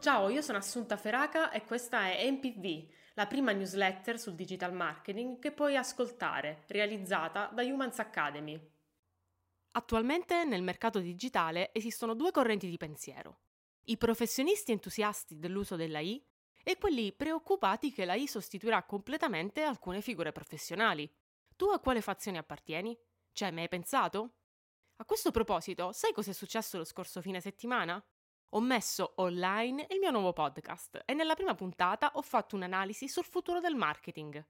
Ciao, io sono Assunta Feraca e questa è MPV, la prima newsletter sul digital marketing che puoi ascoltare, realizzata da Humans Academy. Attualmente nel mercato digitale esistono due correnti di pensiero. I professionisti entusiasti dell'uso dell'AI e quelli preoccupati che l'AI sostituirà completamente alcune figure professionali. Tu a quale fazione appartieni? Ci hai mai pensato? A questo proposito, sai cosa è successo lo scorso fine settimana? Ho messo online il mio nuovo podcast e nella prima puntata ho fatto un'analisi sul futuro del marketing.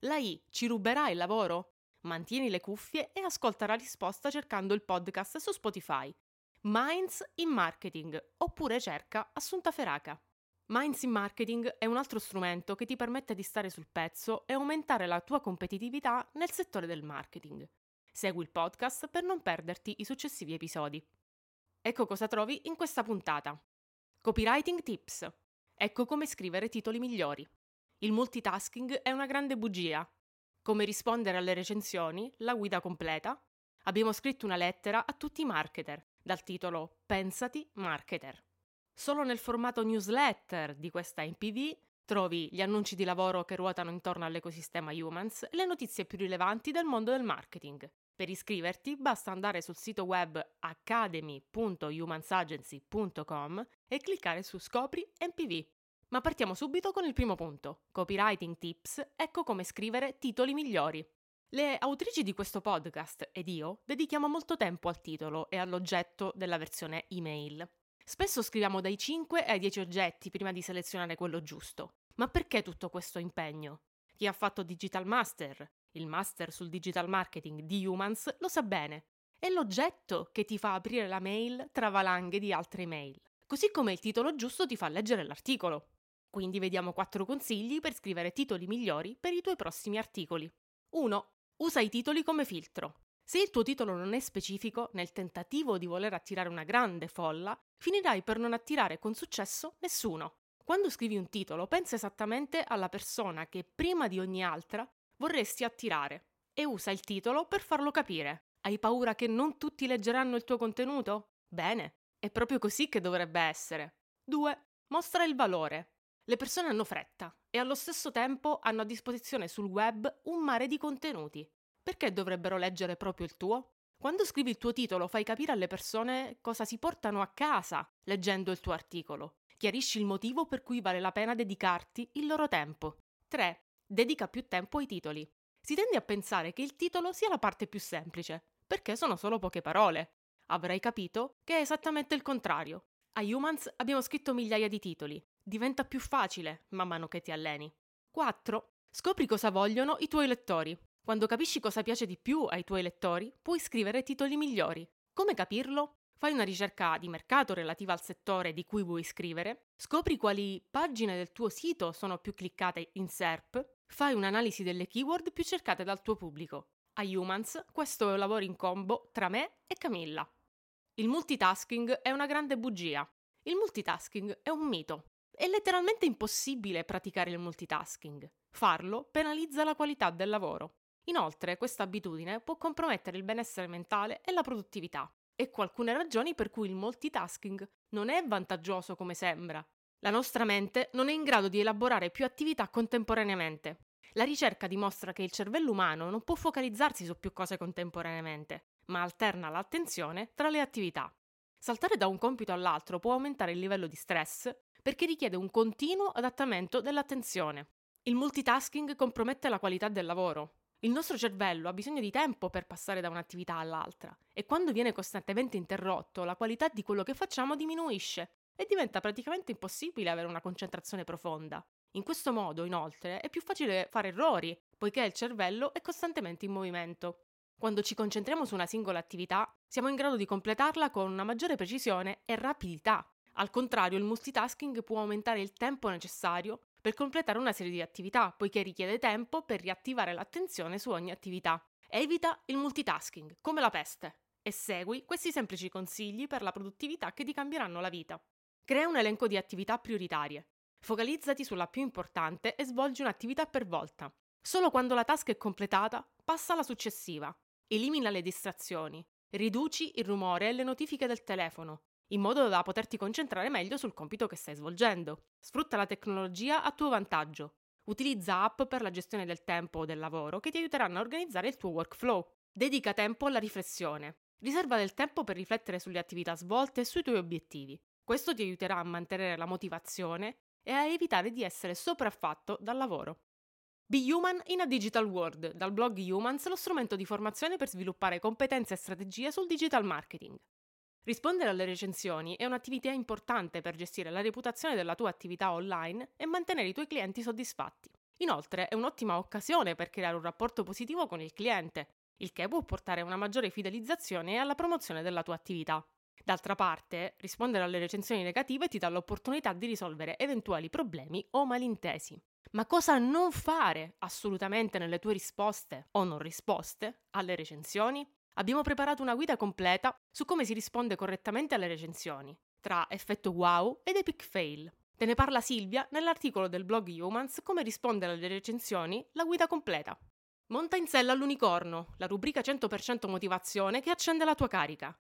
L'AI ci ruberà il lavoro? Mantieni le cuffie e ascolta la risposta cercando il podcast su Spotify. Minds in Marketing oppure cerca Assunta Feraca. Minds in Marketing è un altro strumento che ti permette di stare sul pezzo e aumentare la tua competitività nel settore del marketing. Segui il podcast per non perderti i successivi episodi. Ecco cosa trovi in questa puntata. Copywriting Tips. Ecco come scrivere titoli migliori. Il multitasking è una grande bugia. Come rispondere alle recensioni, la guida completa. Abbiamo scritto una lettera a tutti i marketer, dal titolo Pensati Marketer. Solo nel formato newsletter di questa MPV trovi gli annunci di lavoro che ruotano intorno all'ecosistema Humans e le notizie più rilevanti del mondo del marketing. Per iscriverti basta andare sul sito web academy.humansagency.com e cliccare su Scopri MPV. Ma partiamo subito con il primo punto, copywriting tips, ecco come scrivere titoli migliori. Le autrici di questo podcast ed io dedichiamo molto tempo al titolo e all'oggetto della versione email. Spesso scriviamo dai 5 ai 10 oggetti prima di selezionare quello giusto. Ma perché tutto questo impegno? Chi ha fatto Digital Master, il master sul digital marketing di Humans, lo sa bene. È l'oggetto che ti fa aprire la mail tra valanghe di altre mail, così come il titolo giusto ti fa leggere l'articolo. Quindi vediamo quattro consigli per scrivere titoli migliori per i tuoi prossimi articoli. 1. Usa i titoli come filtro. Se il tuo titolo non è specifico, nel tentativo di voler attirare una grande folla, finirai per non attirare con successo nessuno. Quando scrivi un titolo, pensa esattamente alla persona che prima di ogni altra vorresti attirare e usa il titolo per farlo capire. Hai paura che non tutti leggeranno il tuo contenuto? Bene, è proprio così che dovrebbe essere. 2. Mostra il valore. Le persone hanno fretta e allo stesso tempo hanno a disposizione sul web un mare di contenuti. Perché dovrebbero leggere proprio il tuo? Quando scrivi il tuo titolo fai capire alle persone cosa si portano a casa leggendo il tuo articolo. Chiarisci il motivo per cui vale la pena dedicarti il loro tempo. 3. Dedica più tempo ai titoli. Si tende a pensare che il titolo sia la parte più semplice, perché sono solo poche parole. Avrai capito che è esattamente il contrario. A Humans abbiamo scritto migliaia di titoli. Diventa più facile man mano che ti alleni. 4. Scopri cosa vogliono i tuoi lettori. Quando capisci cosa piace di più ai tuoi lettori, puoi scrivere titoli migliori. Come capirlo? Fai una ricerca di mercato relativa al settore di cui vuoi scrivere, scopri quali pagine del tuo sito sono più cliccate in SERP, fai un'analisi delle keyword più cercate dal tuo pubblico. A Humans questo è un lavoro in combo tra me e Camilla. Il multitasking è una grande bugia. Il multitasking è un mito. È letteralmente impossibile praticare il multitasking. Farlo penalizza la qualità del lavoro. Inoltre, questa abitudine può compromettere il benessere mentale e la produttività. Ecco alcune ragioni per cui il multitasking non è vantaggioso come sembra. La nostra mente non è in grado di elaborare più attività contemporaneamente. La ricerca dimostra che il cervello umano non può focalizzarsi su più cose contemporaneamente, ma alterna l'attenzione tra le attività. Saltare da un compito all'altro può aumentare il livello di stress perché richiede un continuo adattamento dell'attenzione. Il multitasking compromette la qualità del lavoro, il nostro cervello ha bisogno di tempo per passare da un'attività all'altra e quando viene costantemente interrotto la qualità di quello che facciamo diminuisce e diventa praticamente impossibile avere una concentrazione profonda. In questo modo, inoltre, è più facile fare errori, poiché il cervello è costantemente in movimento. Quando ci concentriamo su una singola attività, siamo in grado di completarla con una maggiore precisione e rapidità. Al contrario, il multitasking può aumentare il tempo necessario per completare una serie di attività, poiché richiede tempo per riattivare l'attenzione su ogni attività. Evita il multitasking, come la peste, e segui questi semplici consigli per la produttività che ti cambieranno la vita. Crea un elenco di attività prioritarie. Focalizzati sulla più importante e svolgi un'attività per volta. Solo quando la task è completata, passa alla successiva. Elimina le distrazioni. Riduci il rumore e le notifiche del telefono, in modo da poterti concentrare meglio sul compito che stai svolgendo. Sfrutta la tecnologia a tuo vantaggio. Utilizza app per la gestione del tempo o del lavoro che ti aiuteranno a organizzare il tuo workflow. Dedica tempo alla riflessione. Riserva del tempo per riflettere sulle attività svolte e sui tuoi obiettivi. Questo ti aiuterà a mantenere la motivazione e a evitare di essere sopraffatto dal lavoro. Be Human in a Digital World, dal blog Humans, lo strumento di formazione per sviluppare competenze e strategie sul digital marketing. Rispondere alle recensioni è un'attività importante per gestire la reputazione della tua attività online e mantenere i tuoi clienti soddisfatti. Inoltre è un'ottima occasione per creare un rapporto positivo con il cliente, il che può portare a una maggiore fidelizzazione e alla promozione della tua attività. D'altra parte, rispondere alle recensioni negative ti dà l'opportunità di risolvere eventuali problemi o malintesi. Ma cosa non fare assolutamente nelle tue risposte o non risposte alle recensioni? Abbiamo preparato una guida completa su come si risponde correttamente alle recensioni, tra effetto wow ed epic fail. Te ne parla Silvia nell'articolo del blog Humans Come rispondere alle recensioni, la guida completa. Monta in sella all'unicorno, la rubrica 100% motivazione che accende la tua carica.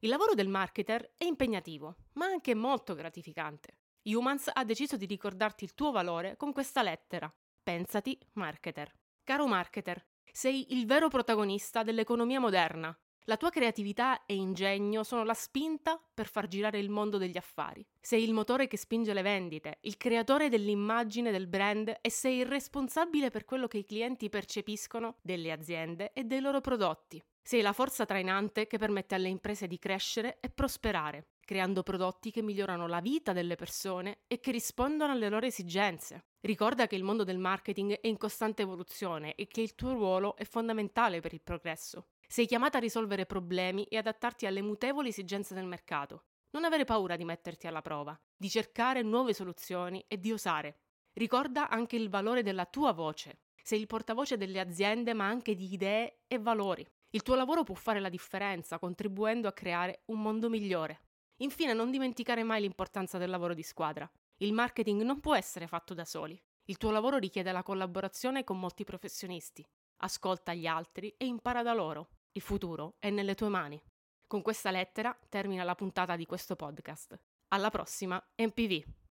Il lavoro del marketer è impegnativo, ma anche molto gratificante. Humans ha deciso di ricordarti il tuo valore con questa lettera. Pensati, marketer. Caro marketer, sei il vero protagonista dell'economia moderna. La tua creatività e ingegno sono la spinta per far girare il mondo degli affari. Sei il motore che spinge le vendite, il creatore dell'immagine del brand e sei il responsabile per quello che i clienti percepiscono delle aziende e dei loro prodotti. Sei la forza trainante che permette alle imprese di crescere e prosperare, creando prodotti che migliorano la vita delle persone e che rispondono alle loro esigenze. Ricorda che il mondo del marketing è in costante evoluzione e che il tuo ruolo è fondamentale per il progresso. Sei chiamata a risolvere problemi e adattarti alle mutevoli esigenze del mercato. Non avere paura di metterti alla prova, di cercare nuove soluzioni e di osare. Ricorda anche il valore della tua voce. Sei il portavoce delle aziende ma anche di idee e valori. Il tuo lavoro può fare la differenza, contribuendo a creare un mondo migliore. Infine, non dimenticare mai l'importanza del lavoro di squadra. Il marketing non può essere fatto da soli. Il tuo lavoro richiede la collaborazione con molti professionisti. Ascolta gli altri e impara da loro. Il futuro è nelle tue mani. Con questa lettera termina la puntata di questo podcast. Alla prossima, MPV!